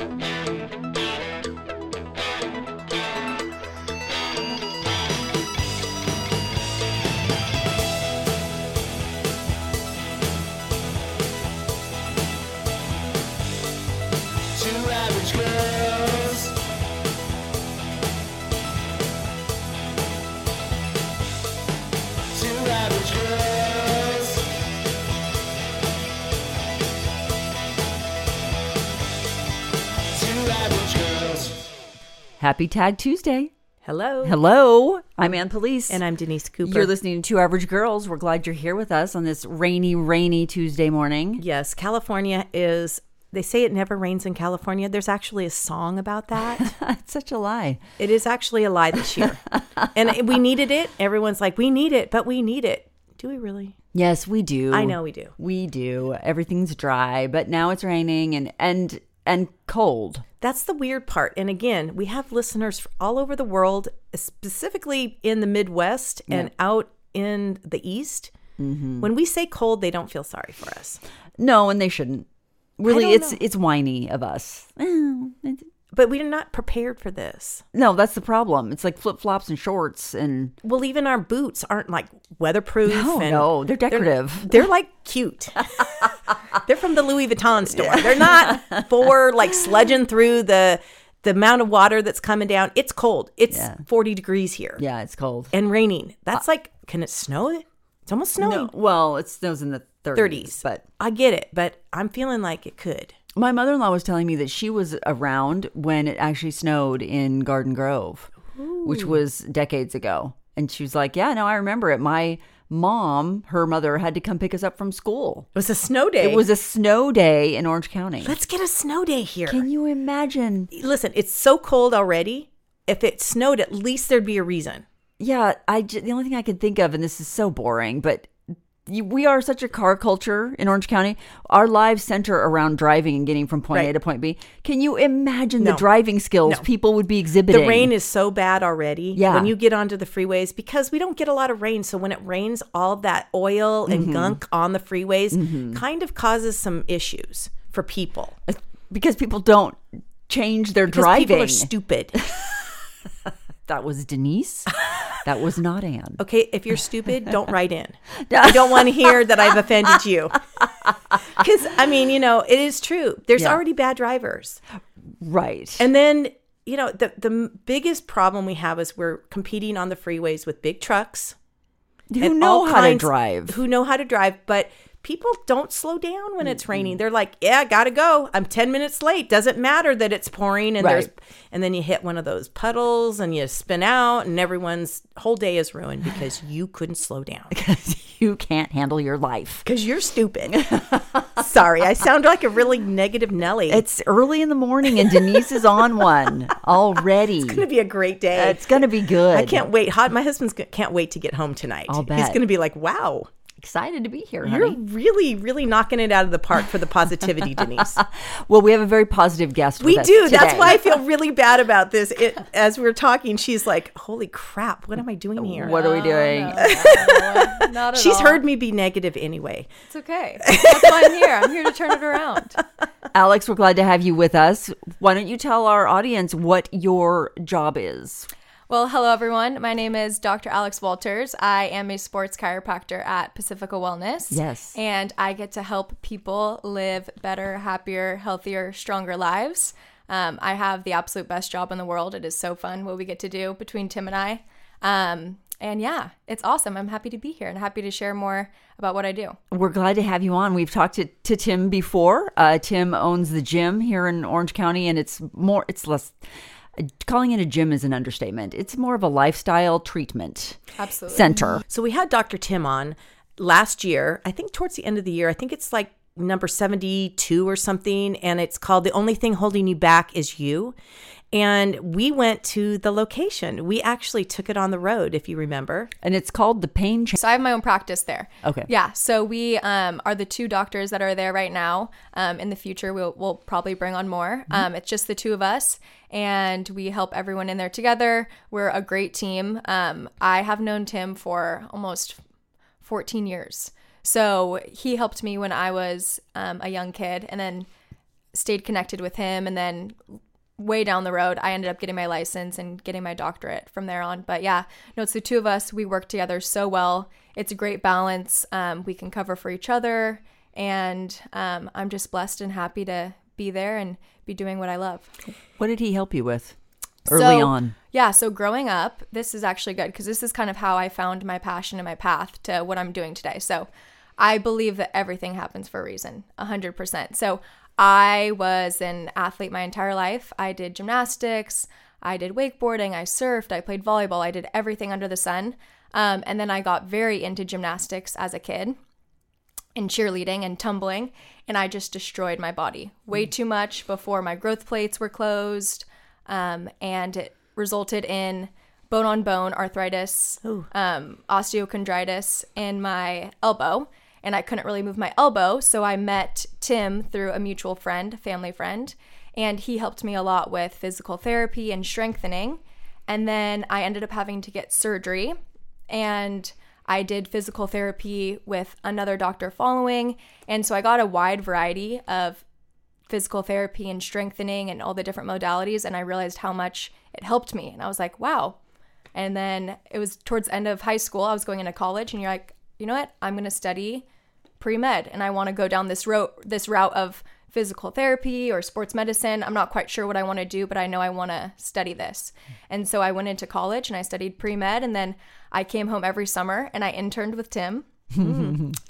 Two Happy Tag Tuesday. Hello. Hello, I'm Ann Police. And I'm Denise Cooper. You're listening to Two Average Girls. We're glad you're here with us on this rainy, rainy Tuesday morning. Yes, California is. They say it never rains in California. There's actually a song about that. it's such a lie. it is actually a lie this year. and we needed it. Everyone's like, we need it, but we need it. Do we really? Yes, we do. I know we do. We do. Everything's dry, but now it's raining and and and cold. That's the weird part. And again, we have listeners all over the world, specifically in the Midwest and out in the East. Mm-hmm. When we say cold, they don't feel sorry for us. No, and they shouldn't. Really, it's know. it's whiny of us. But we're not prepared for this. No, that's the problem. It's like flip flops and shorts and Well, even our boots aren't like weatherproof. No, no, they're decorative. They're, like cute. they're from the Louis Vuitton store. They're not for like sledging through the the amount of water that's coming down. It's cold. It's Yeah. 40 degrees here yeah, it's cold. and raining. That's uh, like, can it snow? It's almost snowing. No, well, it snows in the 30s, 30s. but I get it, but I'm feeling like it could. My mother in law was telling me that she was around when it actually snowed in Garden Grove, which was decades ago. And she was like, Yeah, no, I remember it. My mom, her mother, had to come pick us up from school. It was a snow day. It was a snow day in Orange County. Let's get a snow day here. Can you imagine? Listen, it's so cold already. If it snowed, at least there'd be a reason. Yeah, I j- the only thing I could think of, and this is so boring, but we are such a car culture in Orange County. Our lives center around driving and getting from point A to point B. Can you imagine the driving skills No. people would be exhibiting? The rain is so bad already. Yeah. When you get onto the freeways, because we don't get a lot of rain. So when it rains, all that oil and Mm-hmm. gunk on the freeways kind of causes some issues for people. because people don't change their Because driving. people are stupid. that was Denise. that was not Anne. Okay, if you're stupid, don't write in. I don't want to hear that I've offended you. Because, I mean, you know, it is true. There's Yeah. already bad drivers. Right. And then, you know, the, the biggest problem we have is we're competing on the freeways with big trucks. who know how to drive. Who know how to drive, but people don't slow down when it's raining. They're like, "Yeah, gotta go. I'm ten minutes late. Doesn't matter that it's pouring." And there's, and then you hit one of those puddles and you spin out, and everyone's whole day is ruined because you couldn't slow down Because you can't handle your life. because you're stupid. Sorry, I sound like a really negative Nelly. It's early in the morning and Denise is on one already. it's gonna be a great day. It's to be good. I can't wait. Hot. My husband's can't wait to get home tonight. I'll He's going to be like, "Wow, Excited to be here, you're really, really knocking it out of the park for the positivity, Denise." Well, we have a very positive guest. We with us do. That's why I feel really bad about this. It, as we are talking, she's like, "Holy crap! What am I doing here?" What are we oh, doing? Not at She's all. heard me be negative anyway. It's okay. That's why I'm here. I'm here to turn it around. Alex, we're glad to have you with us. Why don't you tell our audience what your job is? Well, hello everyone. My name is Dr. Alex Walters. I am a sports chiropractor at Pacifica Wellness. Yes. And I get to help people live better, happier, healthier, stronger lives. Um, I have the absolute best job in the world. It is so fun what we get to do between Tim and I. Um, and yeah, it's awesome. I'm happy to be here and happy to share more about what I do. We're glad to have you on. We've talked to, to Tim before. Uh, Tim owns the gym here in Orange County, and it's more, it's less, calling it a gym is an understatement. It's more of a lifestyle treatment Absolutely. center. So we had Dr. Tim on last year. I think towards the end of the year. I think it's like number 72 or something and it's called The Only Thing Holding You Back Is You. And we went to the location. We actually took it on the road if you remember. And it's called the Pain Cha- So I have my own practice there. Okay. Yeah. So we um, are the two doctors that are there right now. Um, in the future, we'll, we'll probably bring on more. Um, it's just the two of us, and we help everyone in there together. We're a great team. Um, I have known Tim for almost 14 years. So he helped me when I was um, a young kid, and then stayed connected with him. And then way down the road, I ended up getting my license and getting my doctorate from there on. But yeah, no, it's the two of us. We work together so well. It's a great balance. Um, we can cover for each other. And um, I'm just blessed and happy to be there and be doing what I love. What did he help you with early So- on? Yeah, so growing up, this is actually good because this is kind of how I found my passion and my path to what I'm doing today. So I believe that everything happens for a reason, 100%. So I was an athlete my entire life. I did gymnastics, I did wakeboarding, I surfed, I played volleyball, I did everything under the sun. Um, and then I got very into gymnastics as a kid and cheerleading and tumbling and i just destroyed my body way too much before my growth plates were closed um, and it resulted in bone on bone arthritis um, osteochondritis in my elbow and i couldn't really move my elbow so i met tim through a mutual friend family friend and he helped me a lot with physical therapy and strengthening and then i ended up having to get surgery and I did physical therapy with another doctor following. And so I got a wide variety of physical therapy and strengthening and all the different modalities. And I realized how much it helped me. And I was like, wow. And then it was towards the end of high school, I was going into college, and you're like, you know what? I'm going to study pre med and I want to go down this route, this route of physical therapy or sports medicine. I'm not quite sure what I want to do, but I know I want to study this. And so I went into college and I studied pre med. And then I came home every summer and I interned with Tim.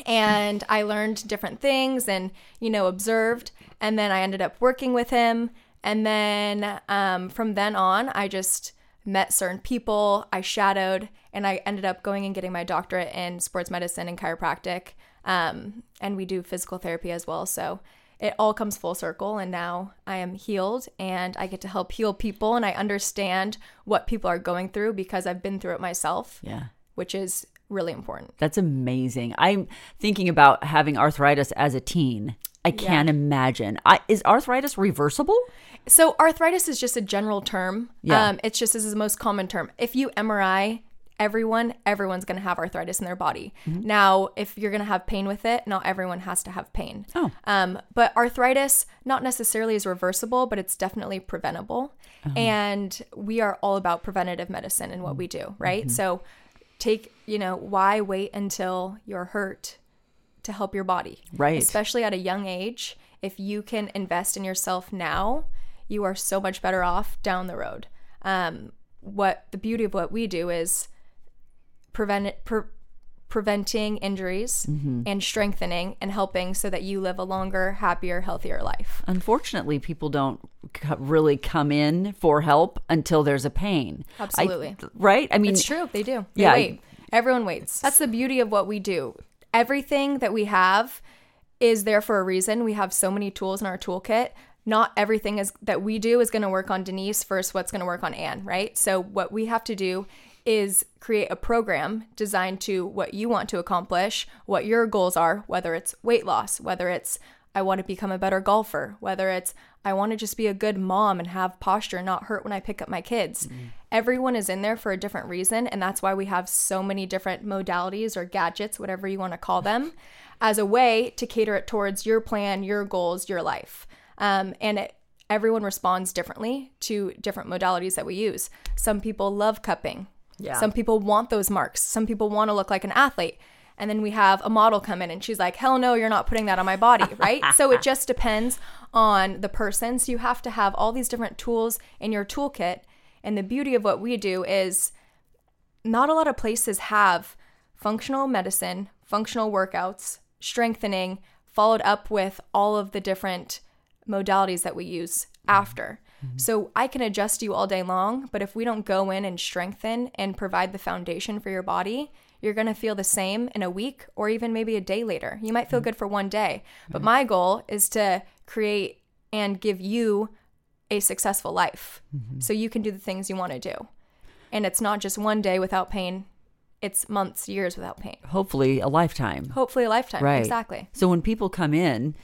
and I learned different things and, you know, observed. And then I ended up working with him. And then um, from then on, I just met certain people, I shadowed, and I ended up going and getting my doctorate in sports medicine and chiropractic. Um, and we do physical therapy as well. So it all comes full circle. And now I am healed and I get to help heal people. And I understand what people are going through because I've been through it myself, Yeah. which is really important. That's amazing. I'm thinking about having arthritis as a teen. I can't imagine. I, is arthritis reversible? So arthritis is just a general term. Yeah. Um, it's just this is the most common term. If you MRI everyone, everyone's going to have arthritis in their body. Mm-hmm. Now, if you're going to have pain with it, not everyone has to have pain. Oh. Um, but arthritis not necessarily is reversible, but it's definitely preventable. Uh-huh. And we are all about preventative medicine and what we do, right? Mm-hmm. So take, you know, why wait until you're hurt to help your body? Right. Especially at a young age. If you can invest in yourself now, you are so much better off down the road. Um, what the beauty of what we do is prevent pre- preventing injuries Mm-hmm. and strengthening and helping so that you live a longer, happier, healthier life. Unfortunately, people don't really come in for help until there's a pain. I- Absolutely. right? I mean, It's true. They do. They Yeah. wait. Everyone waits. That's the beauty of what we do. Everything that we have is there for a reason. We have so many tools in our toolkit. Not everything is that we do is going to work on Denise versus what's going to work on Anne, right? So what we have to do is create a program designed to what you want to accomplish, what your goals are, whether it's weight loss, whether it's I want to become a better golfer, whether it's I want to just be a good mom and have posture and not hurt when I pick up my kids. Mm-hmm. Everyone is in there for a different reason. And that's why we have so many different modalities or gadgets, whatever you want to call them, as a way to cater it towards your plan, your goals, your life. Um, and it, everyone responds differently to different modalities that we use. Some people love cupping. Yeah. Some people want those marks. Some people want to look like an athlete. And then we have a model come in and she's like, hell no, you're not putting that on my body, right? so it just depends on the person. So you have to have all these different tools in your toolkit. And the beauty of what we do is not a lot of places have functional medicine, functional workouts, strengthening, followed up with all of the different modalities that we use after. Mm-hmm. So I can adjust you all day long, but if we don't go in and strengthen and provide the foundation for your body, you're going to feel the same in a week or even maybe a day later. You might feel mm-hmm. good for one day, but mm-hmm. my goal is to create and give you a successful life mm-hmm. so you can do the things you want to do. And it's not just one day without pain, it's months, years without pain. hopefully a lifetime. Hopefully, a lifetime. Right. Exactly. So when people come in,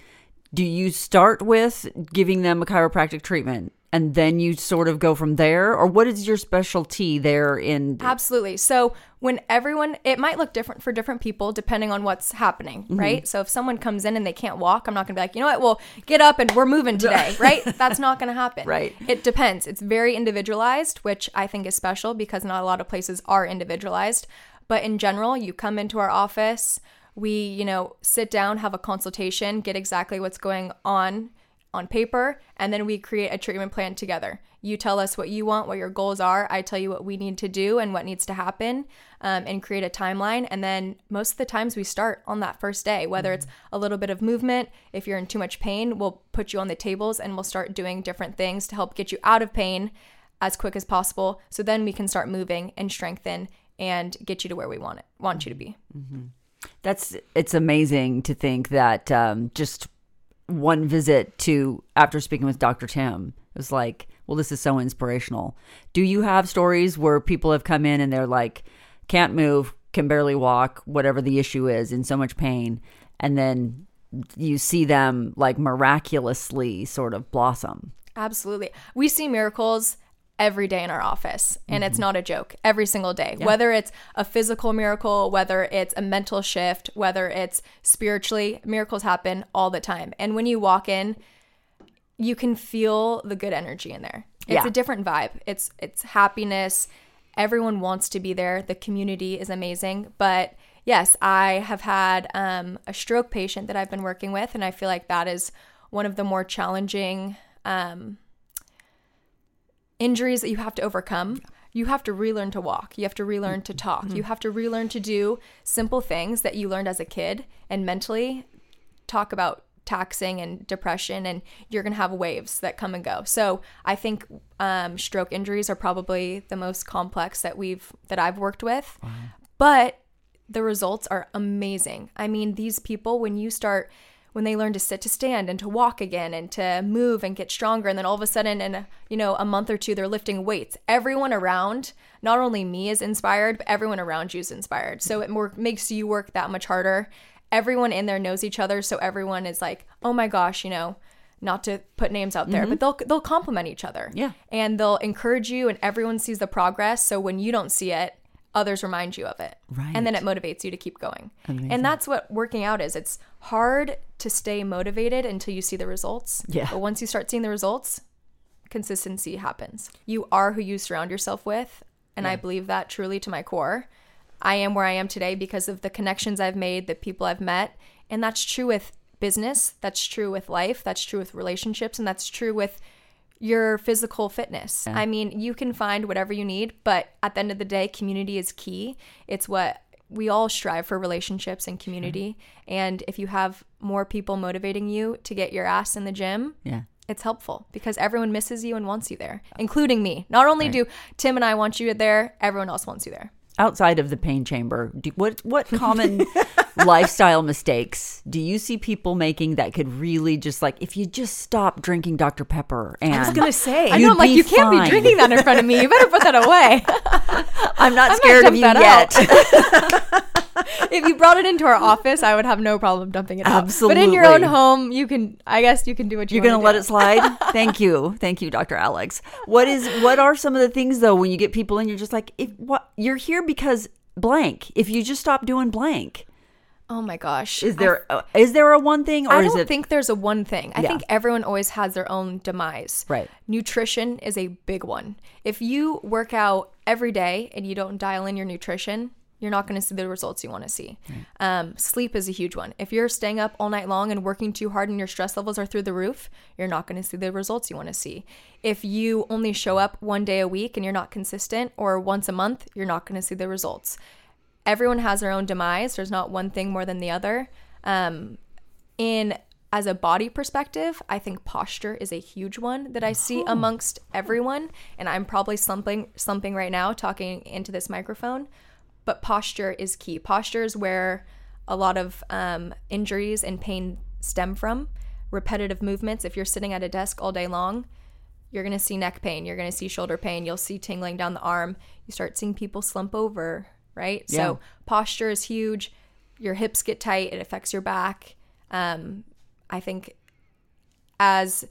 do you start with giving them a chiropractic treatment and then you sort of go from there or what is your specialty there in Absolutely. So when everyone, it might look different for different people depending on what's happening, Mm-hmm. right? So if someone comes in and they can't walk, I'm not gonna be like, you know what, well, get up and we're moving today, right? That's not gonna happen. Right. It depends. It's very individualized, which I think is special because not a lot of places are individualized. But in general, you come into our office, we, you know, sit down, have a consultation, get exactly what's going on on paper, and then we create a treatment plan together. You tell us what you want, what your goals are. I tell you what we need to do and what needs to happen, um, and create a timeline. And then most of the times we start on that first day, whether it's a little bit of movement. If you're in too much pain, we'll put you on the tables and we'll start doing different things to help get you out of pain as quick as possible. So then we can start moving and strengthen and get you to where we want it, want you to be. That's it's amazing to think that um, just one visit to after speaking with Dr. Tim it was like, well, this is so inspirational. Do you have stories where people have come in and they're like, can't move, can barely walk, whatever the issue is, in so much pain, and then you see them like miraculously sort of blossom? Absolutely. We see miracles every day in our office, and it's not a joke. Every single day, whether it's a physical miracle, whether it's a mental shift, whether it's spiritually, miracles happen all the time. And when you walk in, you can feel the good energy in there. It's Yeah. a different vibe. It's it's happiness. Everyone wants to be there. The community is amazing. But yes, I have had um, a stroke patient that I've been working with, and I feel like that is one of the more challenging um, injuries that you have to overcome. You have to relearn to walk. You have to relearn to talk. You have to relearn to do simple things that you learned as a kid and mentally talk about taxing and depression and you're going to have waves that come and go so i think um, stroke injuries are probably the most complex that we've that i've worked with but the results are amazing i mean these people when you start when they learn to sit to stand and to walk again and to move and get stronger and then all of a sudden in a, you know a month or two they're lifting weights. Everyone around not only me is inspired but everyone around you is inspired. So it more makes you work that much harder. Everyone in there knows each other so everyone is like oh my gosh you know not to put names out there but mm-hmm. they'll they'll compliment each other. Yeah. and they'll encourage you and everyone sees the progress so when you don't see it others remind you of it. And then it motivates you to keep going. And that's what working out is. It's hard to stay motivated until you see the results Yeah. but once you start seeing the results consistency happens you are who you surround yourself with and i believe that truly to my core i am where i am today because of the connections i've made the people i've met and that's true with business that's true with life that's true with relationships and that's true with your physical fitness. I mean, you can find whatever you need, but at the end of the day, community is key. It's what we all strive for relationships and community. And if you have more people motivating you to get your ass in the gym, Yeah. it's helpful because everyone misses you and wants you there, including me. Not only do Tim and I want you there, everyone else wants you there. Outside of the pain chamber, do, what what common lifestyle mistakes do you see people making that could really just like if you just stop drinking Dr Pepper and I was gonna say. I know, like, you can't be drinking that in front of me. You better put that away. I'm not might scared of you that yet. if you brought it into our office, I would have no problem dumping it out. But in your own home, you can. I guess you can do what you. Want. You're gonna wanna let it slide. Thank you, thank you, Dr. Alex. What is what are some of the things though when you get people in, you're just like, if what you're here because blank. If you just stop doing blank, Oh my gosh. is there uh, is there a one thing or I don't it think there's a one thing. I Yeah. think everyone always has their own demise. Right. Nutrition is a big one. If you work out every day and you don't dial in your nutrition, you're not going to see the results you want to see. Um, sleep is a huge one. If you're staying up all night long and working too hard and your stress levels are through the roof, you're not going to see the results you want to see. If you only show up one day a week and you're not consistent or once a month, you're not going to see the results. Everyone has their own demise. There's not one thing more than the other. Um, in as a body perspective, I think posture is a huge one that I see amongst everyone, and I'm probably slumping slumping right now talking into this microphone. But posture is key. Posture is where a lot of um, injuries and pain stem from. Repetitive movements. If you're sitting at a desk all day long, you're going to see neck pain. You're going to see shoulder pain. You'll see tingling down the arm. You start seeing people slump over, right? Yeah. So posture is huge. Your hips get tight. It affects your back. Um, I think as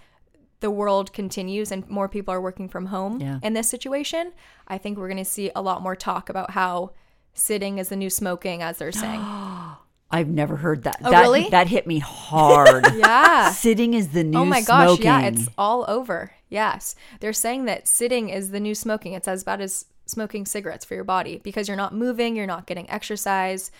the world continues and more people are working from home Yeah. in this situation, I think we're going to see a lot more talk about how sitting is the new smoking, as they're saying. I've never heard that. Oh, that, really? That hit me hard. yeah. Sitting is the new Oh my gosh, smoking. yeah, it's all over. Yes. They're saying that sitting is the new smoking. It's as bad as smoking cigarettes for your body because you're not moving, you're not getting exercise,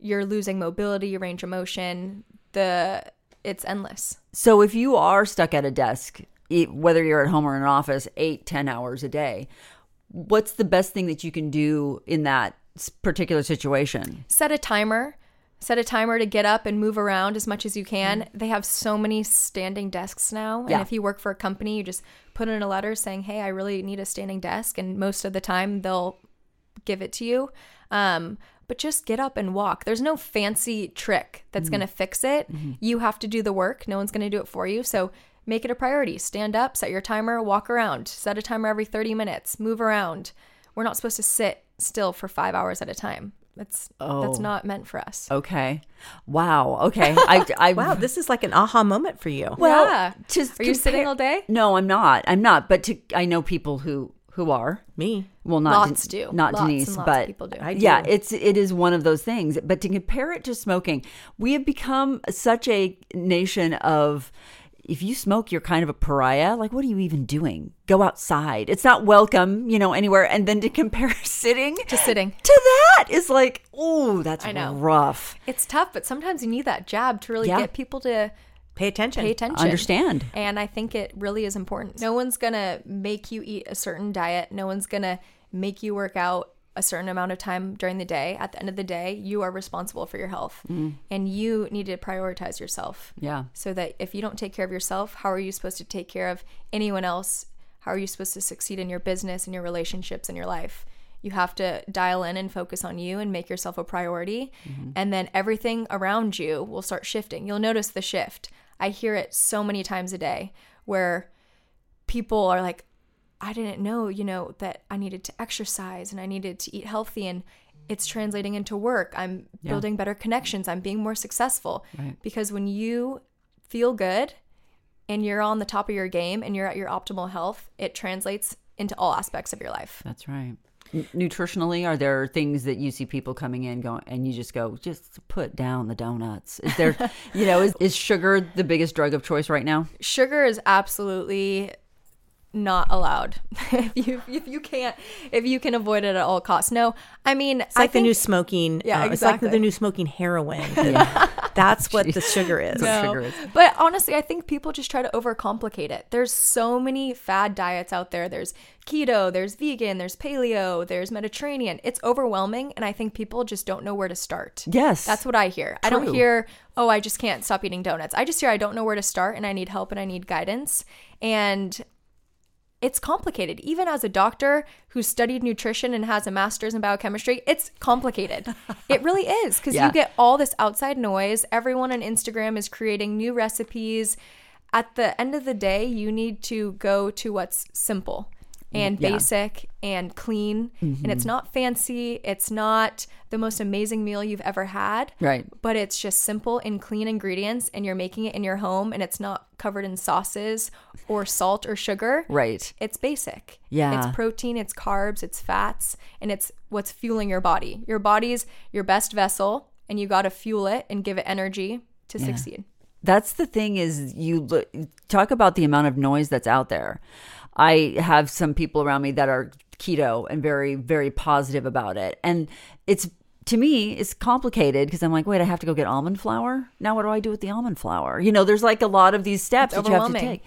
you're losing mobility, your range of motion. The it's endless. So if you are stuck at a desk, whether you're at home or in an office, eight, ten hours a day, what's the best thing that you can do in that particular situation? Set a timer. Set a timer to get up and move around as much as you can. Mm-hmm. They have so many standing desks now. And Yeah. if you work for a company, you just put in a letter saying, Hey, I really need a standing desk. And most of the time, they'll give it to you. Um, but just get up and walk. There's no fancy trick that's mm-hmm. going to fix it. Mm-hmm. You have to do the work. No one's going to do it for you. So make it a priority. Stand up, set your timer, walk around. Set a timer every 30 minutes, move around. We're not supposed to sit still for five hours at a time. That's that's Oh. not meant for us. Okay. Wow. Okay. I, I Wow, this is like an aha moment for you. Well, yeah. just Are you sitting all day? No, I'm not. I'm not. But to, I know people who who are. Me. Well, not Lots do. Not Lots and Denise, lots of but people do. I yeah, it's it is one of those things. But to compare it to smoking, we have become such a nation of. If you smoke, you're kind of a pariah. Like, what are you even doing? Go outside. It's not welcome, you know, anywhere. And then to compare sitting To sitting. to that is like, oh, that's I know. rough. It's tough, but sometimes you need that jab to really Yeah. get people to Pay attention. pay attention. Understand. And I think it really is important. No one's going to make you eat a certain diet. No one's going to make you work out a certain amount of time during the day. At the end of the day, you are responsible for your health mm. and you need to prioritize yourself. Yeah. So that if you don't take care of yourself, how are you supposed to take care of anyone else? How are you supposed to succeed in your business and your relationships in your life? You have to dial in and focus on you and make yourself a priority. Mm-hmm. And then everything around you will start shifting. You'll notice the shift. I hear it so many times a day where people are like, I didn't know, you know, that I needed to exercise and I needed to eat healthy and it's translating into work. I'm building better connections. I'm being more successful. Right. Because when you feel good and you're on the top of your game and you're at your optimal health, it translates into all aspects of your life. That's right. N- Nutritionally, are there things that you see people coming in going, and you just go, just put down the donuts? Is there, you know, is, is sugar the biggest drug of choice right now? Sugar is absolutely not allowed. if you if you can't if you can avoid it at all costs. No, I mean It's like I think the new smoking. Yeah, uh, It's like the new smoking heroin. That's what the sugar is. No. No. sugar is. But honestly, I think people just try to overcomplicate it. There's so many fad diets out there. There's keto, there's vegan, there's paleo, there's Mediterranean. It's overwhelming, and I think people just don't know where to start. Yes. That's what I hear. I don't hear, oh, I just can't stop eating donuts. I just hear I don't know where to start and I need help and I need guidance. And it's complicated. Even as a doctor who studied nutrition and has a master's in biochemistry, it's complicated. it really is because Yeah. you get all this outside noise. Everyone on Instagram is creating new recipes. At the end of the day, you need to go to what's simple Mm, and Yeah. basic and clean. And it's mm-hmm. not fancy. It's not the most amazing meal you've ever had Right. but it's just simple and clean ingredients and you're making it in your home and it's not covered in sauces or salt or sugar Right. it's basic Yeah. it's protein it's carbs it's fats and it's what's fueling your body your body's your best vessel and you got to fuel it and give it energy to succeed That's the thing is you look, talk about the amount of noise that's out there. I have some people around me that are keto and very very positive about it. And it's to me it's complicated because I'm like, wait, I have to go get almond flour? Now what do I do with the almond flour? You know, there's like a lot of these steps that you have to take.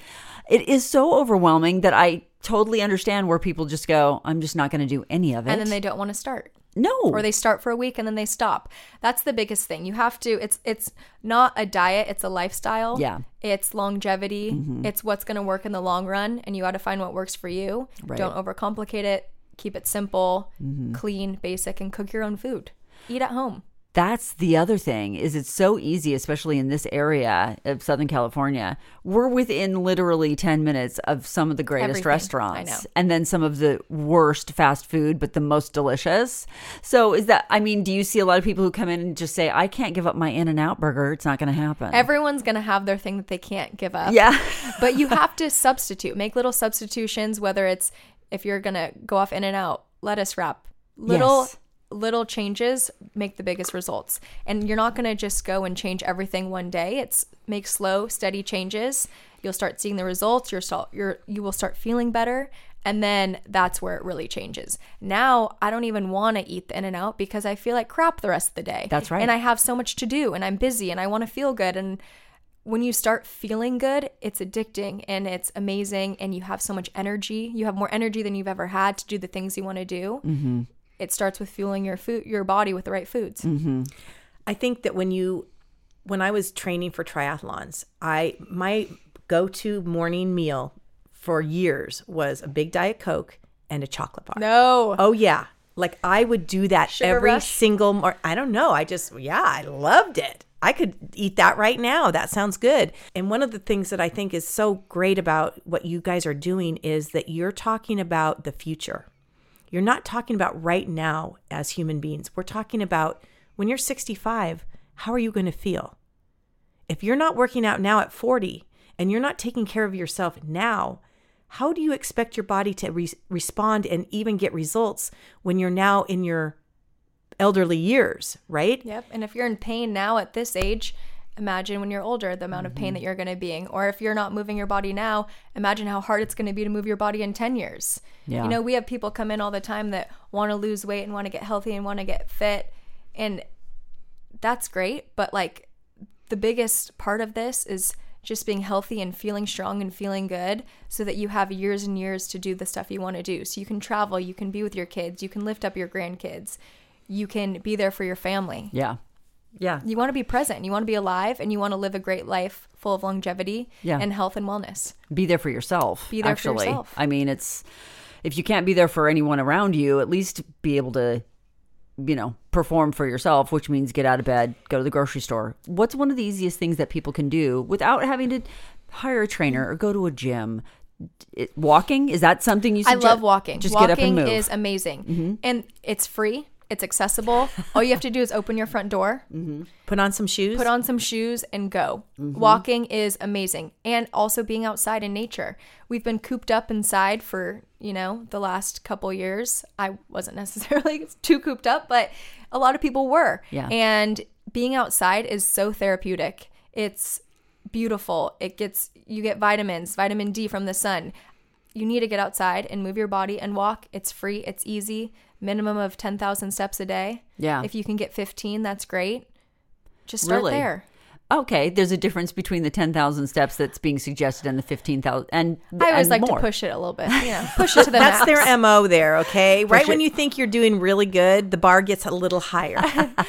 It is so overwhelming that I totally understand where people just go, I'm just not going to do any of it. and then they don't want to start no. or they start for a week and then they stop. That's the biggest thing. You have to it's it's not a diet, it's a lifestyle. Yeah. Mm-hmm. It's longevity. It's what's going to work in the long run and you got to find what works for you. Right. Don't overcomplicate it. Keep it simple, Mm-hmm. clean, basic and cook your own food. Eat at home. That's the other thing is it's so easy especially in this area of southern california we're within literally 10 minutes of some of the greatest Everything. Restaurants and then some of the worst fast food but the most delicious so is that i mean do you see a lot of people who come in and just say i can't give up my in and out burger it's not going to happen Everyone's going to have their thing that they can't give up. yeah but you have to substitute, make little substitutions, whether it's if you're going to go off in and out, lettuce wrap, little. Yes. Little changes make the biggest results. And you're not going to just go and change everything one day. It's make slow, steady changes. You'll start seeing the results. You're start, you're you will start feeling better, and then that's where it really changes. Now, I don't even want to eat the in and out because I feel like crap the rest of the day. That's right. And I have so much to do and I'm busy and I want to feel good and when you start feeling good, it's addicting and it's amazing, and you have so much energy. You have more energy than you've ever had to do the things you want to do. Mm-hmm. It starts with fueling your food, your body with the right foods. Mm-hmm. I think that when you when I was training for triathlons, I my go-to morning meal for years was a big diet coke and a chocolate bar. No, Oh yeah. Like I would do that Sugar every rush? single mor I don't know. I just yeah, I loved it. I could eat that right now. That sounds good. And one of the things that I think is so great about what you guys are doing is that you're talking about the future. You're not talking about right now as human beings. We're talking about when you're 65, how are you going to feel? If you're not working out now at 40 and you're not taking care of yourself now, how do you expect your body to re- respond and even get results when you're now in your elderly years, right? Yep. And if you're in pain now at this age, imagine when you're older the amount of pain that mm-hmm. you're going to be in. Or if you're not moving your body now, imagine how hard it's going to be to move your body in 10 years. Yeah. You know, we have people come in all the time that want to lose weight and want to get healthy and want to get fit. And that's great. But like the biggest part of this is just being healthy and feeling strong and feeling good so that you have years and years to do the stuff you want to do. So you can travel, you can be with your kids, you can lift up your grandkids, you can be there for your family. yeah yeah You want to be present, you want to be alive, and you want to live a great life full of longevity Yeah. and health and wellness. be there for yourself. Be there for yourself. I mean, it's if you can't be there for anyone around you, at least be able to, you know, perform for yourself, which means get out of bed, go to the grocery store. What's one of the easiest things that people can do without having to hire a trainer or go to a gym? It, walking is that something you? I love walking. Just walking get up and move. Mm-hmm. is amazing, and it's free. It's accessible. All you have to do is open your front door, Put on some shoes. put on some shoes, and go. Mm-hmm. Walking is amazing, and also being outside in nature. We've been cooped up inside for you know the last couple years. I wasn't necessarily too cooped up, but a lot of people were. Yeah. And being outside is so therapeutic. It's beautiful. It gets you get vitamins, vitamin D from the sun. You need to get outside and move your body and walk. It's free, it's easy. Minimum of 10,000 steps a day. Yeah. If you can get 15, that's great. Just start Really? there. Okay, there's a difference between the ten thousand steps that's being suggested and the fifteen thousand. And I always and like more. to push it a little bit, you know, push it to the That's max. their MO there, okay? right when you think you're doing really good, the bar gets a little higher.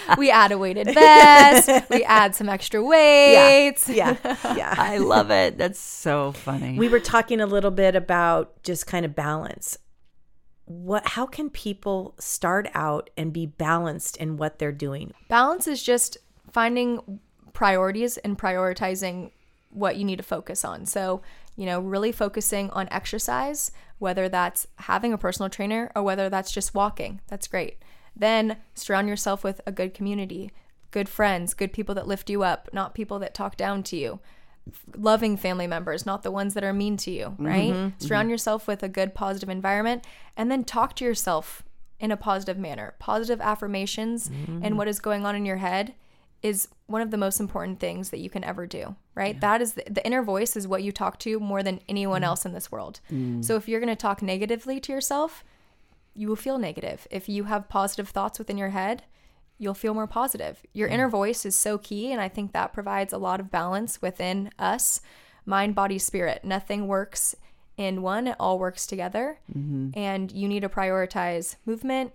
we add a weighted vest. we add some extra weights. yeah. Yeah. I love it. That's so funny. We were talking a little bit about just kind of balance. What how can people start out and be balanced in what they're doing? Balance is just finding priorities and prioritizing what you need to focus on. So, you know, really focusing on exercise, whether that's having a personal trainer or whether that's just walking. That's great. Then surround yourself with a good community, good friends, good people that lift you up, not people that talk down to you. Loving family members, not the ones that are mean to you, mm-hmm. right? Mm-hmm. Surround yourself with a good, positive environment and then talk to yourself in a positive manner. Positive affirmations mm-hmm. and what is going on in your head is one of the most important things that you can ever do, right? That is the, the inner voice is what you talk to more than anyone mm. else in this world. Mm. So if you're going to talk negatively to yourself, you will feel negative. If you have positive thoughts within your head, you'll feel more positive. Your mm. inner voice is so key, and I think that provides a lot of balance within us mind, body, spirit. Nothing works in one, it all works together. Mm-hmm. And you need to prioritize movement,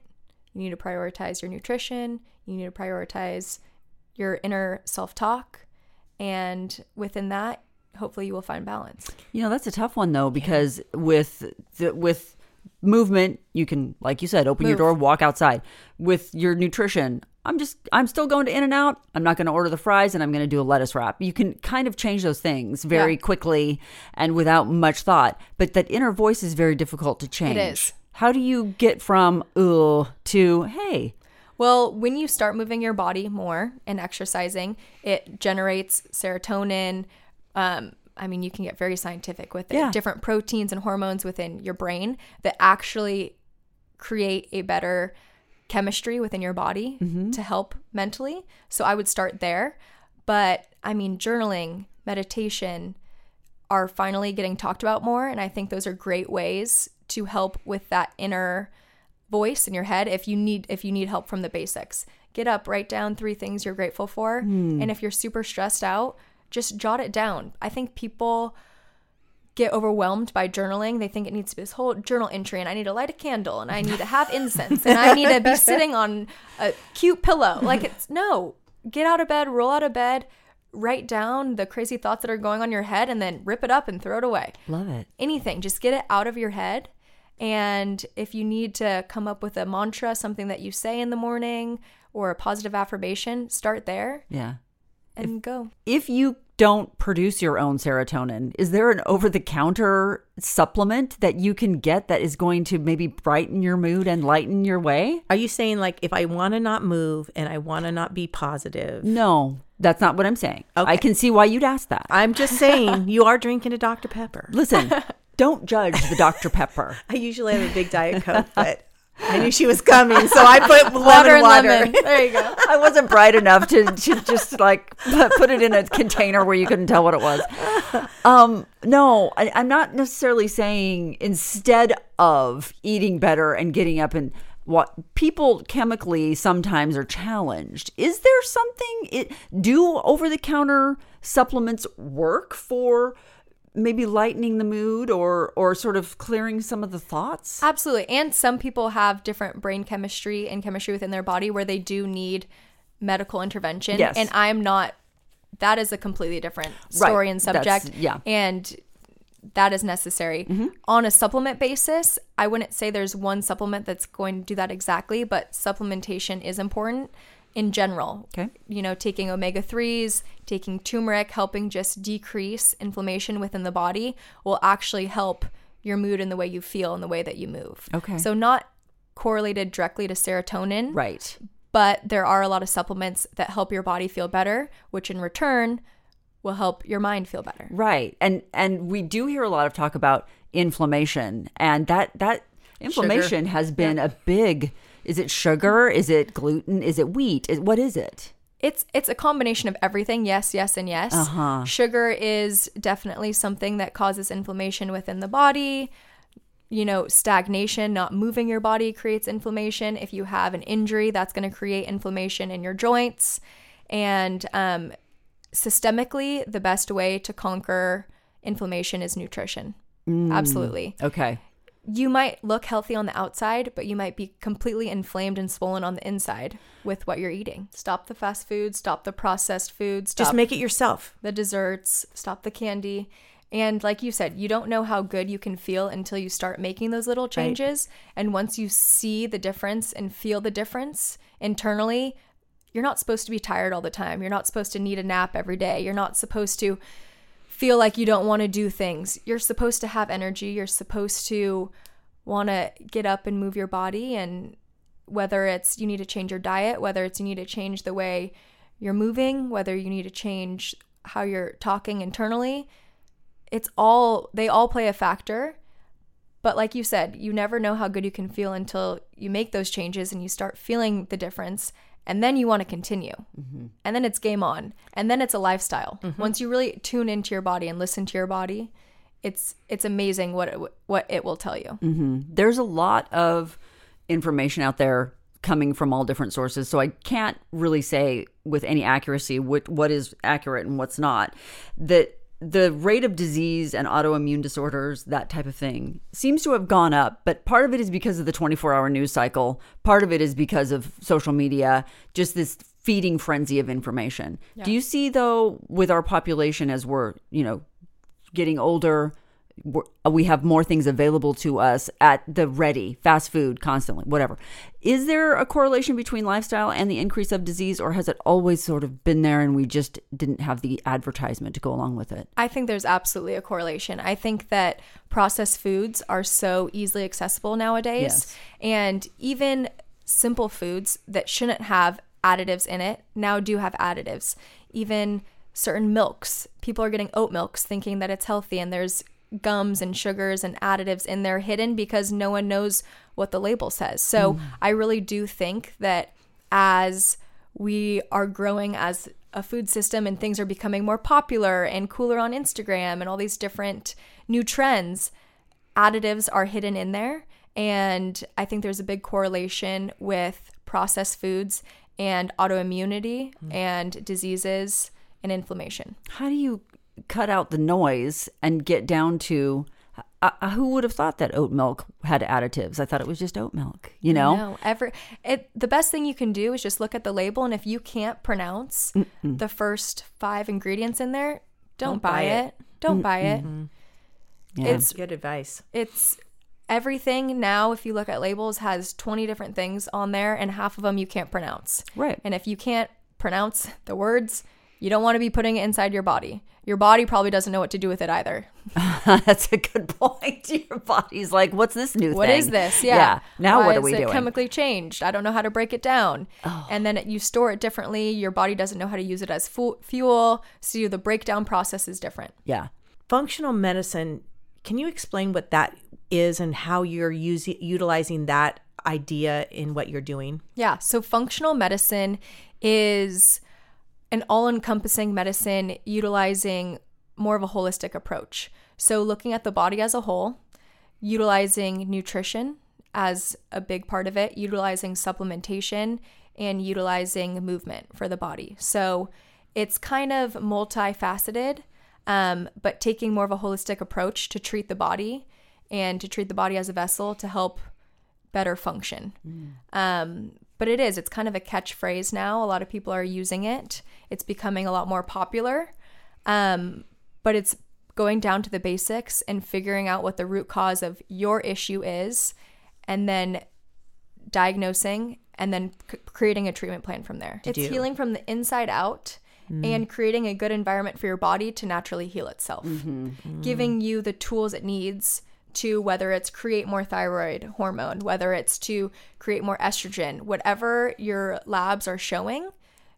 you need to prioritize your nutrition, you need to prioritize your inner self talk. And within that, hopefully you will find balance. You know, that's a tough one though because with the, with movement, you can like you said, open your door, walk outside. With your nutrition, I'm just I'm still going to In and Out. I'm not going to order the fries and I'm going to do a lettuce wrap. You can kind of change those things very Yeah. quickly and without much thought. But that inner voice is very difficult to change. is. How do you get from ugh to hey? Well, when you start moving your body more and exercising, it generates serotonin. Um, I mean, you can get very scientific with it. Yeah. Different proteins and hormones within your brain that actually create a better chemistry within your body to help mentally. So I would start there. But I mean, journaling, meditation are finally getting talked about more. And I think those are great ways to help with that inner voice in your head if you need if you need help from the basics. Get up write down three things you're grateful for. Hmm. And if you're super stressed out just jot it down. I think people get overwhelmed by journaling. They think it needs to be this whole journal entry and i need to light a candle and i need to have incense and i need to be sitting on a cute pillow. Like it's no. Get out of bed roll out of bed write down the crazy thoughts that are going on in your head and then rip it up and throw it away. Love it. anything. Just get it out of your head and if you need to come up with a mantra something that you say in the morning or a positive affirmation start there Yeah. and go If you don't produce your own serotonin, is there an over the counter supplement that you can get that is going to maybe brighten your mood and lighten your way? Are you saying like if I want to not move and I want to not be positive? No, that's not what I'm saying. I can see why you'd ask that. I'm just saying you are drinking a Dr. Pepper. Listen, don't judge the Dr. Pepper. I usually have a big Diet Coke, but I knew she was coming, so I put lemon water water. lemon there you go I wasn't bright enough to, to just like put it in a container where you couldn't tell what it was. Um, no, I, I'm not necessarily saying instead of eating better and getting up and what people chemically sometimes are challenged. Is there something it do over the counter supplements work for maybe lightening the mood or or sort of clearing some of the thoughts? absolutely and some people have different brain chemistry and chemistry within their body where they do need medical intervention Yes. and i'm not that is a completely different Right. story and That's- subject yeah. and that is necessary mm-hmm. on a supplement basis i wouldn't say there's one supplement that's going to do that exactly but supplementation is important in general Okay. you know taking omega-3s taking turmeric helping just decrease inflammation within the body will actually help your mood and the way you feel and the way that you move Okay. so not correlated directly to serotonin Right. but there are a lot of supplements that help your body feel better which in return will help your mind feel better Right. And and we do hear a lot of talk about inflammation and that that inflammation has been a big is it sugar? Is it gluten? Is it wheat? Is, what is it? It's it's a combination of everything. Yes, yes, and yes. Uh-huh. Sugar is definitely something that causes inflammation within the body. You know, stagnation, not moving your body creates inflammation. If you have an injury, that's going to create inflammation in your joints. And um, systemically, the best way to conquer inflammation is nutrition. Absolutely Okay. You might look healthy on the outside, but you might be completely inflamed and swollen on the inside with what you're eating. Stop the fast food, stop the processed foods, Just make it yourself. the desserts, stop the candy. And like you said, you don't know how good you can feel until you start making those little changes. And once you see the difference and feel the difference internally, you're not supposed to be tired all the time. You're not supposed to need a nap every day. You're not supposed to feel like you don't want to do things. You're supposed to have energy. You're supposed to want to get up and move your body. And whether it's you need to change your diet, whether it's you need to change the way you're moving, whether you need to change how you're talking internally, it's all, they all play a factor. But like you said, you never know how good you can feel until you make those changes and you start feeling the difference. And then you want to continue. Mm-hmm. And then it's game on. And then it's a lifestyle. Mm-hmm. Once you really tune into your body and listen to your body, it's it's amazing what it, what it will tell you. Mm-hmm. There's a lot of information out there coming from all different sources, so I can't really say with any accuracy what what is accurate and what's not. That the rate of disease and autoimmune disorders, that type of thing, seems to have gone up, but part of it is because of the 24 hour news cycle. Part of it is because of social media, just this feeding frenzy of information. Do you see, though, with our population as we're, you know, getting older, Uh, we have more things available to us at the ready, fast food, constantly, whatever. Is there a correlation between lifestyle and the increase of disease, or has it always sort of been there and we just didn't have the advertisement to go along with it? I think there's absolutely a correlation. I think that processed foods are so easily accessible nowadays. Yes. And even simple foods that shouldn't have additives in it now do have additives. Even certain milks, people are getting oat milks thinking that it's healthy, and there's gums and sugars and additives in there hidden because no one knows what the label says. So hmm. I really do think that as we are growing as a food system and things are becoming more popular and cooler on Instagram and all these different new trends, additives are hidden in there. And I think there's a big correlation with processed foods and autoimmunity hmm. and diseases and inflammation. How do you cut out the noise and get down to uh, who would have thought that oat milk had additives? I thought it was just oat milk, you know? No, every it. The best thing you can do is just look at the label, and if you can't pronounce the first five ingredients in there, don't, buy, buy it. it. Don't buy it. Yeah. It's Good advice. it's everything now. If you look at labels, has twenty different things on there, and half of them you can't pronounce. Right. And if you can't pronounce the words, you don't want to be putting it inside your body. Your body probably doesn't know what to do with it either. That's a good point. Your body's like, what's this new What thing? is this? Yeah. Now Why what are we doing? Chemically changed. I don't know how to break it down. Oh. And then you store it differently. Your body doesn't know how to use it as fu- fuel. So the breakdown process is different. yeah. Functional medicine, can you explain what that is and how you're using utilizing that idea in what you're doing? Yeah. So functional medicine is an all encompassing medicine utilizing more of a holistic approach. So looking at the body as a whole, utilizing nutrition as a big part of it, utilizing supplementation, and utilizing movement for the body. So it's kind of multifaceted, um, but taking more of a holistic approach to treat the body and to treat the body as a vessel to help better function. Um, but it is, it's kind of a catchphrase now. A lot of people are using it, it's becoming a lot more popular. Um, but it's going down to the basics and figuring out what the root cause of your issue is, and then diagnosing and then c- creating a treatment plan from there. It's do. healing from the inside out and creating a good environment for your body to naturally heal itself, giving you the tools it needs to whether it's create more thyroid hormone, whether it's to create more estrogen, whatever your labs are showing,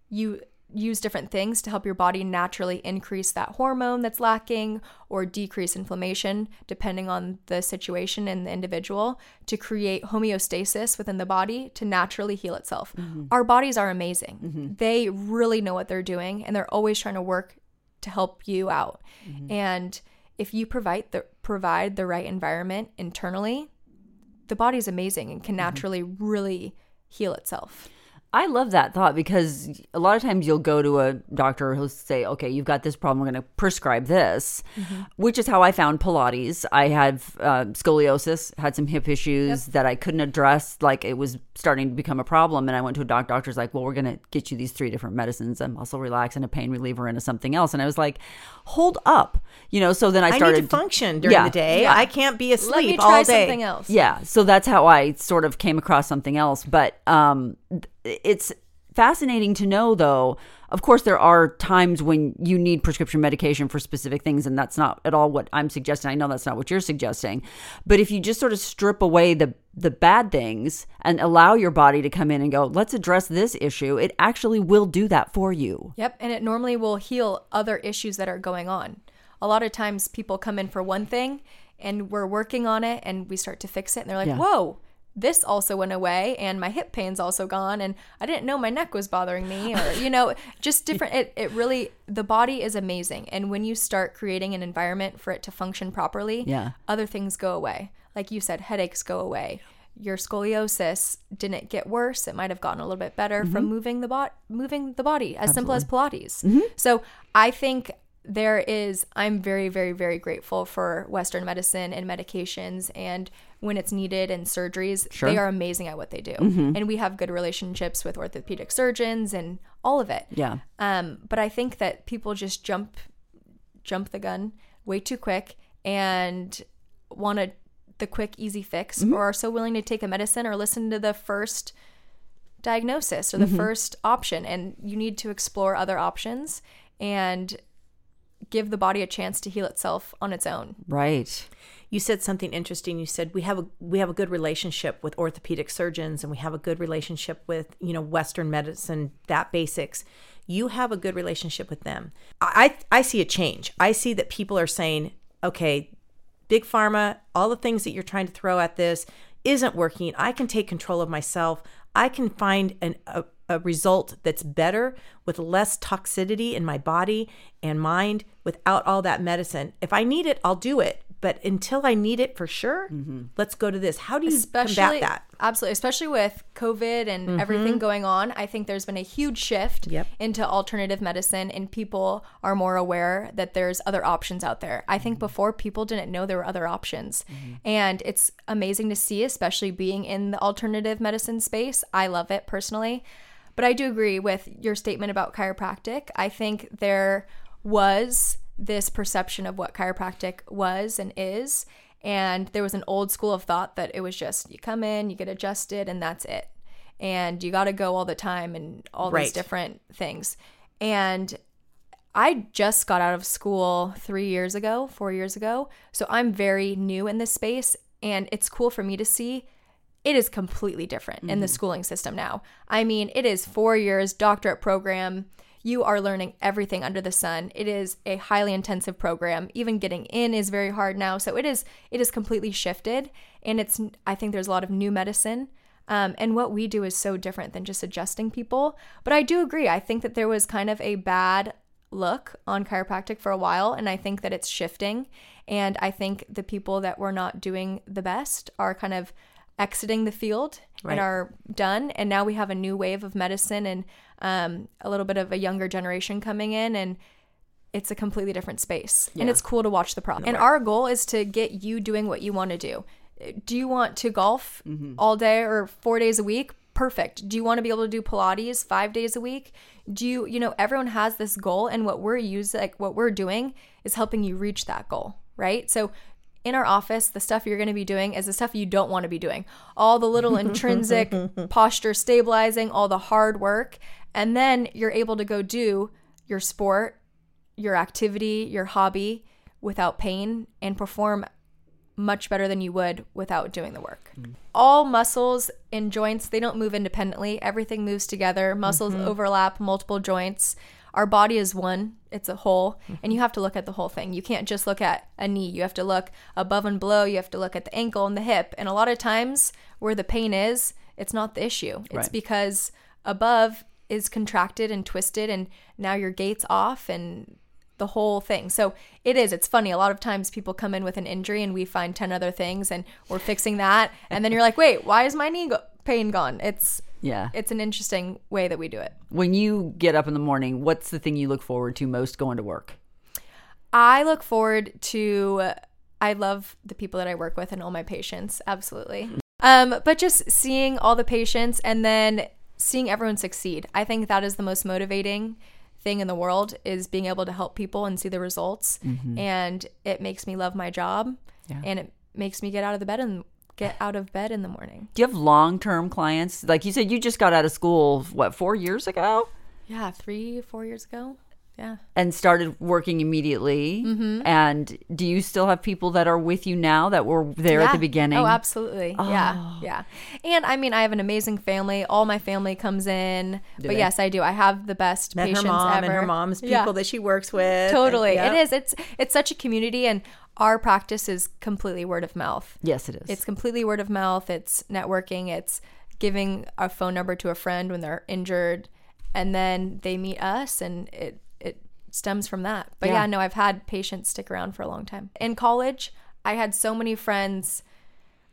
you use different things to help your body naturally increase that hormone that's lacking or decrease inflammation depending on the situation and the individual to create homeostasis within the body to naturally heal itself. Mm-hmm. Our bodies are amazing. Mm-hmm. They really know what they're doing and they're always trying to work to help you out. Mm-hmm. And if you provide the provide the right environment internally, the body's amazing and can mm-hmm. naturally really heal itself. I love that thought because a lot of times you'll go to a doctor who'll say, okay, you've got this problem, we're going to prescribe this, which is how I found Pilates. I had uh, scoliosis, had some hip issues that I couldn't address. Like it was starting to become a problem. And I went to a doc, doctor's like, well, we're going to get you these three different medicines a muscle relax and a pain reliever and a something else. And I was like, hold up. You know, so then I I started need to function during Yeah. the day. Yeah. I can't be Let me asleep try all day. something else. yeah, so that's how I sort of came across something else. But um, th- it's fascinating to know, though. Of course, there are times when you need prescription medication for specific things, and that's not at all what I'm suggesting. I know that's not what you're suggesting. But if you just sort of strip away the the bad things and allow your body to come in and go, let's address this issue, it actually will do that for you. Yep, and it normally will heal other issues that are going on. A lot of times people come in for one thing and we're working on it and we start to fix it and they're like, Yeah. "Whoa, this also went away and my hip pain's also gone and I didn't know my neck was bothering me or you know, just different it it really the body is amazing and when you start creating an environment for it to function properly, Yeah. other things go away. Like you said, headaches go away. Your scoliosis didn't get worse. It might have gotten a little bit better from mm-hmm. moving the bot moving the body, as simple as Pilates. Mm-hmm. So I think there is I'm very, very, very grateful for Western medicine and medications and when it's needed and surgeries, they are amazing at what they do. And we have good relationships with orthopedic surgeons and all of it. Yeah. Um, but I think that people just jump jump the gun way too quick and want a, the quick, easy fix, Mm-hmm. or are so willing to take a medicine or listen to the first diagnosis or the Mm-hmm. first option. And you need to explore other options and give the body a chance to heal itself on its own. Right. You said something interesting. You said we have a we have a good relationship with orthopedic surgeons and we have a good relationship with, you know, western medicine, that basics. You have a good relationship with them. I I see a change. I see that people are saying, "Okay, big pharma, all the things that you're trying to throw at this isn't working. I can take control of myself. I can find an, a, a result that's better with less toxicity in my body and mind without all that medicine. If I need it, I'll do it. But until I need it for sure, let's go to this. How do you especially combat that? Mm-hmm. absolutely especially with covid and everything going on i think there's been a huge shift Yep. into alternative medicine and people are more aware that there's other options out there i Mm-hmm. think before people didn't know there were other options and it's amazing to see especially being in the alternative medicine space i love it personally but i do agree with your statement about chiropractic i think there was this perception of what chiropractic was and is and there was an old school of thought that it was just you come in, you get adjusted, and that's it. And you got to go all the time and all Right. these different things. And I just got out of school three years ago, four years ago. So I'm very new in this space. And it's cool for me to see it is completely different in the schooling system now. I mean, it is four years, doctorate program. You are learning everything under the sun. It is a highly intensive program. Even getting in is very hard now. So it is it is completely shifted, and it's I think there's a lot of new medicine. Um, and what we do is so different than just adjusting people. But I do agree. I think that there was kind of a bad look on chiropractic for a while, and I think that it's shifting. And I think the people that were not doing the best are kind of exiting the field Right. and are done. And now we have a new wave of medicine and um, a little bit of a younger generation coming in, and it's a completely different space. And it's cool to watch the process. And our goal is to get you doing what you want to do. Do you want to golf all day or four days a week? Perfect. Do you want to be able to do Pilates five days a week? Do you, you know, everyone has this goal, and what we're using, like what we're doing, is helping you reach that goal, right? So in our office, the stuff you're going to be doing is the stuff you don't want to be doing. All the little intrinsic posture stabilizing, all the hard work. And then you're able to go do your sport, your activity, your hobby without pain and perform much better than you would without doing the work. Mm-hmm. All muscles and joints, they don't move independently. Everything moves together. Muscles mm-hmm. overlap multiple joints. Our body is one, it's a whole, and you have to look at the whole thing. You can't just look at a knee. You have to look above and below. You have to look at the ankle and the hip. And a lot of times where the pain is, it's not the issue. It's Right. because above is contracted and twisted and now your gait's off and the whole thing. So it is. It's funny. A lot of times people come in with an injury and we find 10 other things and we're fixing that. And then you're like, wait, why is my knee go- pain gone? It's, Yeah. it's an interesting way that we do it. When you get up in the morning, what's the thing you look forward to most going to work? I look forward to, I love the people that I work with and all my patients. Absolutely. Um, but just seeing all the patients and then seeing everyone succeed. I think that is the most motivating thing in the world is being able to help people and see the results. And it makes me love my job Yeah. and it makes me get out of the bed and get out of bed in the morning. Do you have long term clients? Like you said, you just got out of school, what, four years ago? Yeah, three, four years ago. Yeah. And started working immediately. Mm-hmm. And do you still have people that are with you now that were there at the beginning? Oh, absolutely. Yeah. Yeah. And I mean, I have an amazing family. All my family comes in. but they? yes, I do. I have the best Met her patients mom ever. and her mom's people Yeah. that she works with. Totally. And- yep. is. It's it's such a community and our practice is completely word of mouth. Yes, it is. It's completely word of mouth. It's networking. It's giving a phone number to a friend when they're injured and then they meet us and it it stems from that. But Yeah. yeah, no, I've had patients stick around for a long time. In college, I had so many friends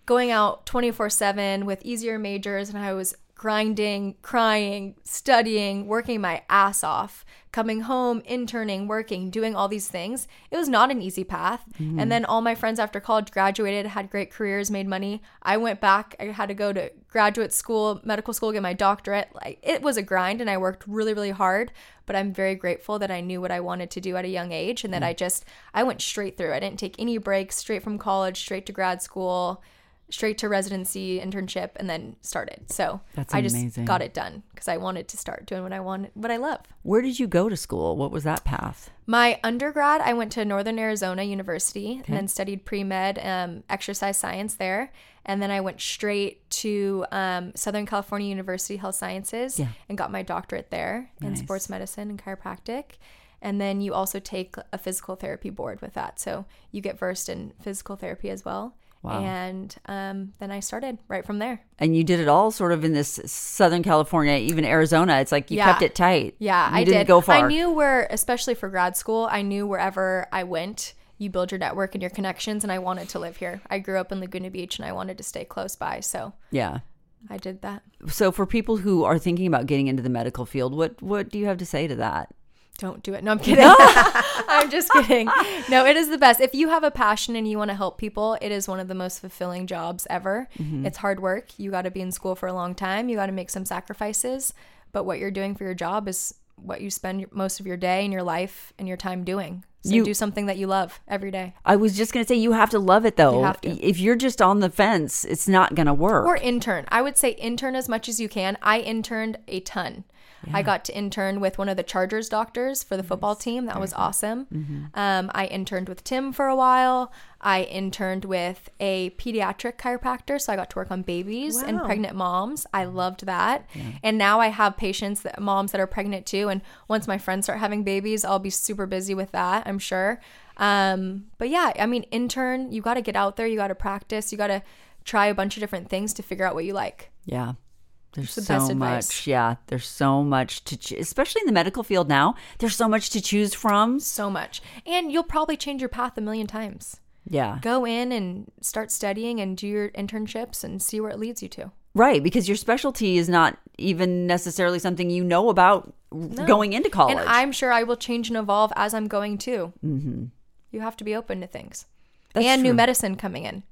going out 24/7 with easier majors and I was grinding, crying, studying, working my ass off, coming home, interning, working, doing all these things. It was not an easy path. Mm. And then all my friends after college graduated, had great careers, made money. I went back, I had to go to graduate school, medical school, get my doctorate. Like it was a grind and I worked really, really hard. But I'm very grateful that I knew what I wanted to do at a young age and that mm. I just I went straight through. I didn't take any breaks, straight from college, straight to grad school straight to residency internship and then started so That's i just amazing. got it done because i wanted to start doing what i wanted what i love Where did you go to school? What was that path? my undergrad i went to northern arizona university and then studied pre-med um, exercise science there and then i went straight to um, southern california university health sciences Yeah. and got my doctorate there in sports medicine and chiropractic and then you also take a physical therapy board with that so you get versed in physical therapy as well Wow. and um, then i started right from there And you did it all sort of in this Southern California, even Arizona. It's like you Yeah. kept it tight. Yeah, you I didn't did. go far. I knew where, especially for grad school, I knew wherever I went, you build your network and your connections, and I wanted to live here. I grew up in Laguna Beach, and I wanted to stay close by, so Yeah. I did that. So for people who are thinking about getting into the medical field, what what do you have to say to that? Don't do it. No, I'm kidding. I'm just kidding. No, it is the best. If you have a passion and you want to help people, it is one of the most fulfilling jobs ever. Mm-hmm. It's hard work. You got to be in school for a long time. You got to make some sacrifices, but what you're doing for your job is what you spend most of your day and your life and your time doing. So You- do something that you love every day. I was just going to say you have to love it though. You. If you're just on the fence, it's not going to work. Or intern. I would say intern as much as you can. I interned a ton. I got to intern with one of the Chargers doctors for the football team. That was awesome. Mm-hmm. Um, I interned with Tim for a while. I interned with a pediatric chiropractor, so I got to work on babies and pregnant moms. I loved that. And now I have patients that moms that are pregnant too. And once my friends start having babies, I'll be super busy with that. I'm sure. Um, but yeah, I mean, intern. You got to get out there. You got to practice. You got to try a bunch of different things to figure out what you like. Yeah. There's the so much. Yeah. There's so much to, especially in the medical field now. There's so much to choose from. So much. And you'll probably change your path a million times. Yeah. Go in and start studying and do your internships and see where it leads you to. Right. Because your specialty is not even necessarily something you know about going into college. And I'm sure I will change and evolve as I'm going too. Mm-hmm. You have to be open to things. That's and new medicine coming in.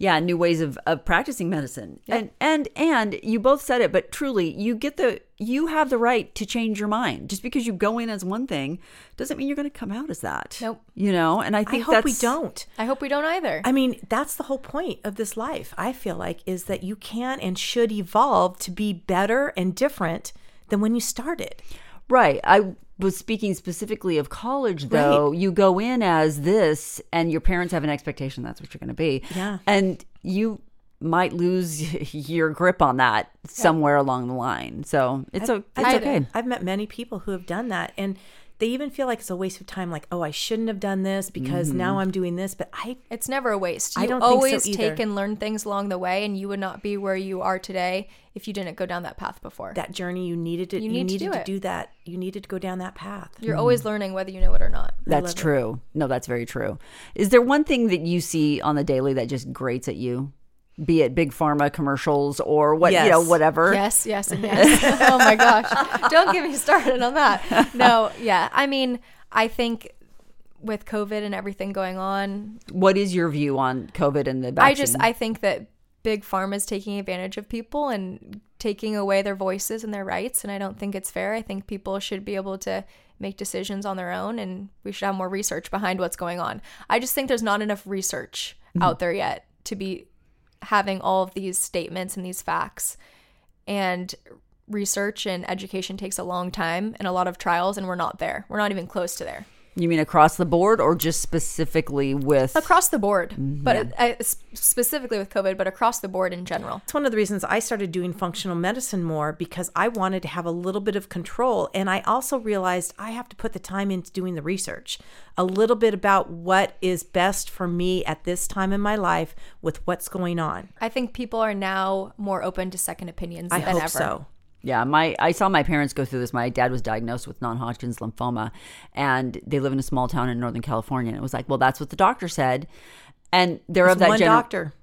Yeah new ways of, of practicing medicine and and and you both said it but truly you get the you have the right to change your mind just because you go in as one thing doesn't mean you're going to come out as that Nope. you know and i think I think hope we don't. I hope we don't either. I mean, that's the whole point of this life, I feel like, is that you can and should evolve to be better and different than when you started. right i was speaking specifically of college though you go in as this and your parents have an expectation that's what you're going to be. Yeah. and you might lose your grip on that somewhere along the line. So it's, o- it's I- okay. I've met many people who have done that. And they even feel like it's a waste of time like, "Oh, I shouldn't have done this because Mm-hmm. now I'm doing this." But I It's never a waste. You I don't think so always take and learn things along the way, and you would not be where you are today if you didn't go down that path before. that journey you needed to you, need to needed do to do that. You needed to go down that path. You're always learning whether you know it or not. That's love it. true. No, that's very true. Is there one thing that you see on the daily that just grates at you? Be it big pharma commercials or what, you know, whatever. Yes, yes, and yes. oh my gosh. Don't get me started on that. No, yeah. I mean, I think with COVID and everything going on, What is your view on COVID and the vaccine? I just I think that big pharma is taking advantage of people and taking away their voices and their rights and I don't think it's fair. I think people should be able to make decisions on their own and we should have more research behind what's going on. I just think there's not enough research mm-hmm. out there yet to be having all of these statements and these facts. And research and education takes a long time and a lot of trials and we're not there. We're not even close to there. You mean across the board or just specifically with Across the board, but uh, specifically with COVID, but across the board in general. It's one of the reasons I started doing functional medicine more because I wanted to have a little bit of control. And I also realized I have to put the time into doing the research, a little bit about what is best for me at this time in my life with what's going on. I think people are now more open to second opinions I than hope ever. so. Yeah, my I saw my parents go through this. My dad was diagnosed with non-Hodgkin's lymphoma, and they live in a small town in Northern California. And it was like, well, that's what the doctor said, and they're of that one gener- doctor.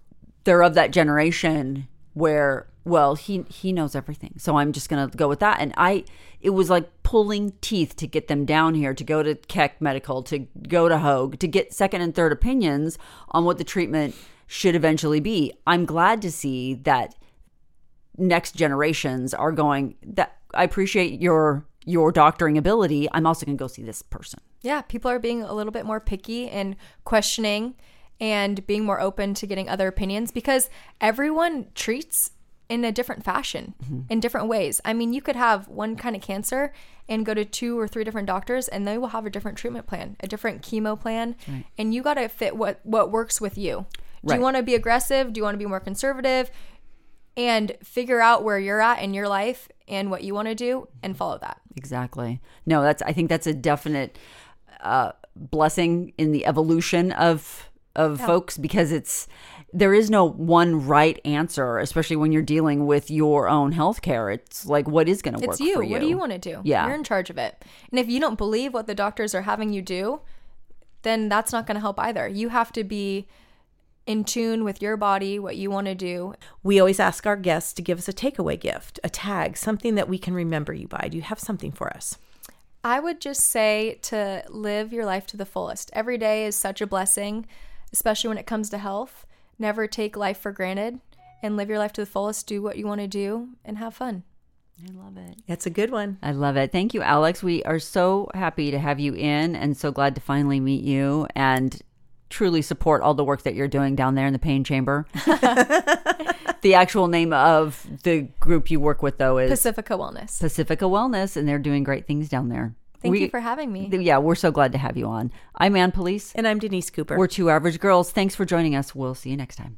they're of that generation where well, he he knows everything. So I'm just going to go with that. And I it was like pulling teeth to get them down here to go to Keck Medical, to go to Hoag, to get second and third opinions on what the treatment should eventually be. I'm glad to see that next generations are going that I appreciate your your doctoring ability. I'm also going to go see this person. Yeah, people are being a little bit more picky and questioning and being more open to getting other opinions because everyone treats in a different fashion, mm-hmm. in different ways. I mean, you could have one kind of cancer and go to two or three different doctors and they will have a different treatment plan, a different chemo plan, and you got to fit what what works with you. Do Right. you want to be aggressive? Do you want to be more conservative? And figure out where you're at in your life and what you want to do and follow that. Exactly. No, that's I think that's a definite uh, blessing in the evolution of of folks because it's there is no one right answer, especially when you're dealing with your own health care. It's like what is going to work It's you. for you. What do you want to do? Yeah. You're in charge of it. And if you don't believe what the doctors are having you do, then that's not going to help either. You have to be in tune with your body, what you want to do. We always ask our guests to give us a takeaway gift, a tag, something that we can remember you by. Do you have something for us? I would just say to live your life to the fullest. Every day is such a blessing, especially when it comes to health. Never take life for granted and live your life to the fullest. Do what you want to do and have fun. I love it. That's a good one. I love it. Thank you, Alex. We are so happy to have you in and so glad to finally meet you and truly support all the work that you're doing down there in the pain chamber. the actual name of the group you work with, though, is Pacifica Wellness. Pacifica Wellness, and they're doing great things down there. Thank We- you for having me. Yeah, we're so glad to have you on. I'm Ann Police. And I'm Denise Cooper. We're two average girls. Thanks for joining us. We'll see you next time.